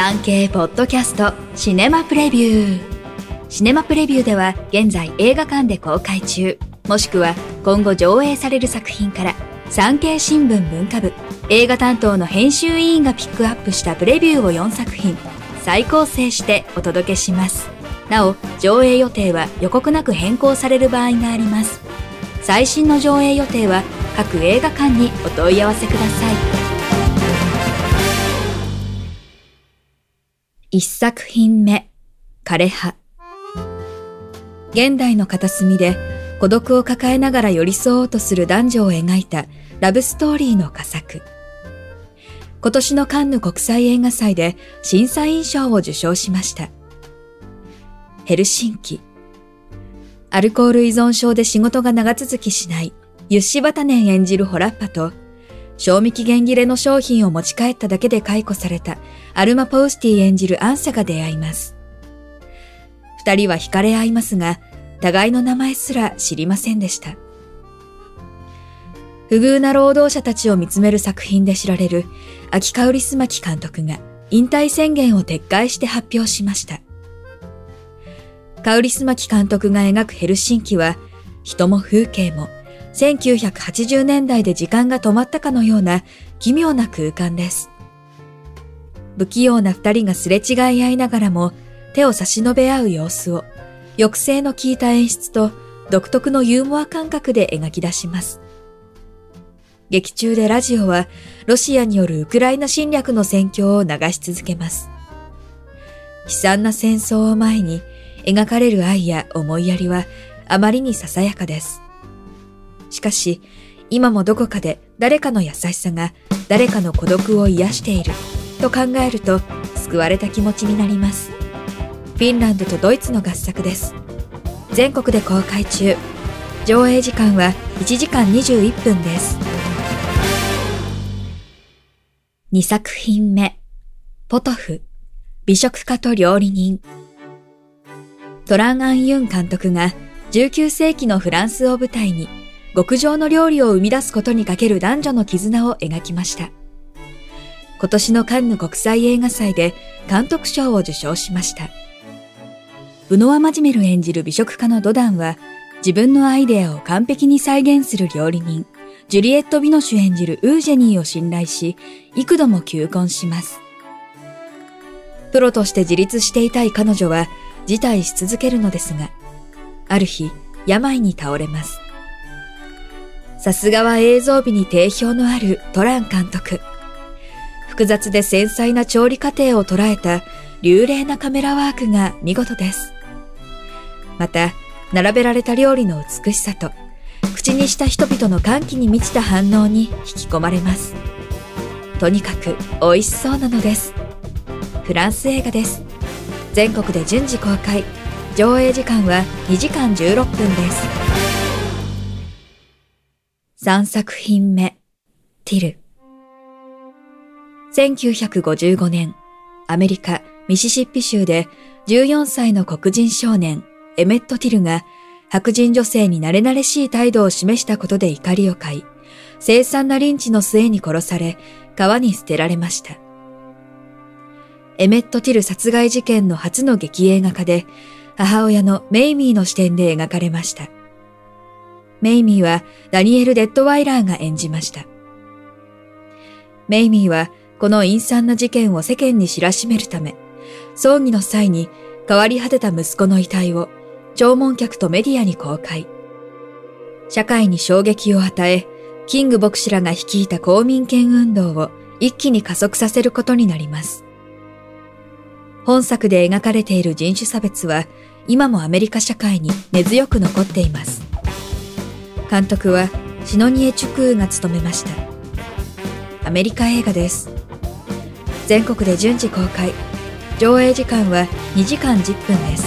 産経ポッドキャストシネマプレビュー。シネマプレビューでは現在映画館で公開中。もしくは今後上映される作品から産経新聞文化部映画担当の編集委員がピックアップしたプレビューを4作品再構成してお届けします。なお上映予定は予告なく変更される場合があります。最新の上映予定は各映画館にお問い合わせください。一作品目枯葉現代の片隅で孤独を抱えながら寄り添おうとする男女を描いたラブストーリーの佳作。今年のカンヌ国際映画祭で審査員賞を受賞しました。ヘルシンキ。アルコール依存症で仕事が長続きしないユッシバタネン演じるホラッパと、賞味期限切れの商品を持ち帰っただけで解雇されたアルマ・ポウスティ演じるアンサが出会います。二人は惹かれ合いますが、互いの名前すら知りませんでした。不遇な労働者たちを見つめる作品で知られる秋香織スマキ監督が引退宣言を撤回して発表しました。カウリスマキ監督が描くヘルシンキは人も風景も1980年代で時間が止まったかのような奇妙な空間です。不器用な二人がすれ違い合いながらも手を差し伸べ合う様子を抑制の効いた演出と独特のユーモア感覚で描き出します。劇中でラジオはロシアによるウクライナ侵略の戦況を流し続けます。悲惨な戦争を前に描かれる愛や思いやりはあまりにささやかです。しかし、今もどこかで誰かの優しさが誰かの孤独を癒していると考えると救われた気持ちになります。フィンランドとドイツの合作です。全国で公開中。上映時間は1時間21分です。2作品目。ポトフ。美食家と料理人。トラン・アン・ユン監督が19世紀のフランスを舞台に極上の料理を生み出すことにかける男女の絆を描きました。今年のカンヌ国際映画祭で監督賞を受賞しました。ブノワ・マジメル演じる美食家のドダンは、自分のアイデアを完璧に再現する料理人、ジュリエット・ビノシュ演じるウージェニーを信頼し、幾度も求婚します。プロとして自立していたい彼女は、辞退し続けるのですが、ある日、病に倒れます。さすがは映像美に定評のあるトラン監督。複雑で繊細な調理過程を捉えた流麗なカメラワークが見事です。また、並べられた料理の美しさと、口にした人々の歓喜に満ちた反応に引き込まれます。とにかく美味しそうなのです。フランス映画です。全国で順次公開。上映時間は2時間16分です。3作品目、ティル。1955年、アメリカ・ミシシッピ州で14歳の黒人少年エメット・ティルが白人女性に慣れ慣れしい態度を示したことで怒りを買い、凄惨なリンチの末に殺され、川に捨てられました。エメット・ティル殺害事件の初の劇映画化で、母親のメイミーの視点で描かれました。メイミーはダニエル・デッドワイラーが演じました。メイミーはこの陰惨な事件を世間に知らしめるため、葬儀の際に変わり果てた息子の遺体を弔問客とメディアに公開。社会に衝撃を与え、キング牧師らが率いた公民権運動を一気に加速させることになります。本作で描かれている人種差別は今もアメリカ社会に根強く残っています。監督はシノニエ・チュクーが務めました。アメリカ映画です。全国で順次公開。上映時間は2時間10分です。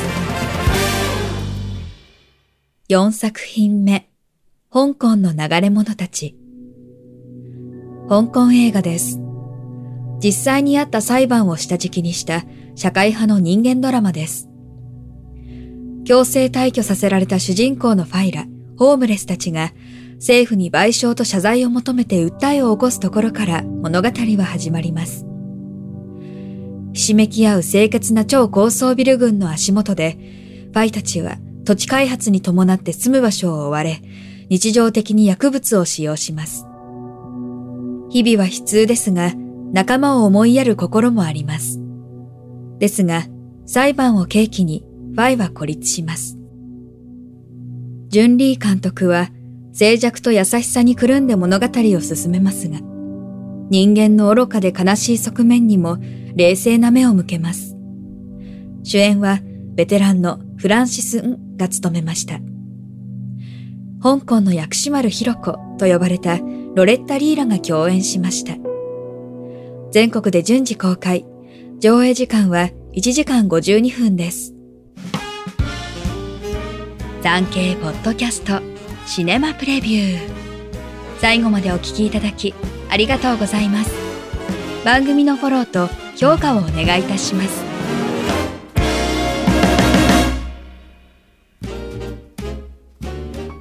4作品目、香港の流れ者たち。香港映画です。実際にあった裁判を下敷きにした社会派の人間ドラマです。強制退去させられた主人公のファイラ、ホームレスたちが政府に賠償と謝罪を求めて訴えを起こすところから物語は始まります。ひしめき合う清潔な超高層ビル群の足元で、ファイたちは土地開発に伴って住む場所を追われ、日常的に薬物を使用します。日々は悲痛ですが、仲間を思いやる心もあります。ですが、裁判を契機にファイは孤立します。ジュンリー監督は静寂と優しさにくるんで物語を進めますが、人間の愚かで悲しい側面にも冷静な目を向けます。主演はベテランのフランシス・ンが務めました。香港の薬師丸ひろ子と呼ばれたロレッタ・リーラが共演しました。全国で順次公開、上映時間は1時間52分です。産経ポッドキャストシネマプレビュー。最後までお聞きいただきありがとうございます。番組のフォローと評価をお願いいたします。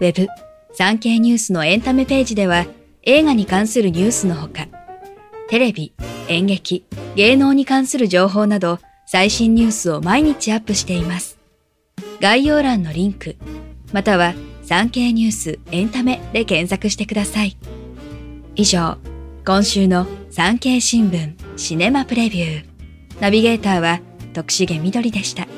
ウェブ産経ニュースのエンタメページでは映画に関するニュースのほかテレビ、演劇、芸能に関する情報など最新ニュースを毎日アップしています。概要欄のリンク、または産経ニュースエンタメで検索してください。以上、今週の産経新聞シネマプレビュー。ナビゲーターは徳重みどりでした。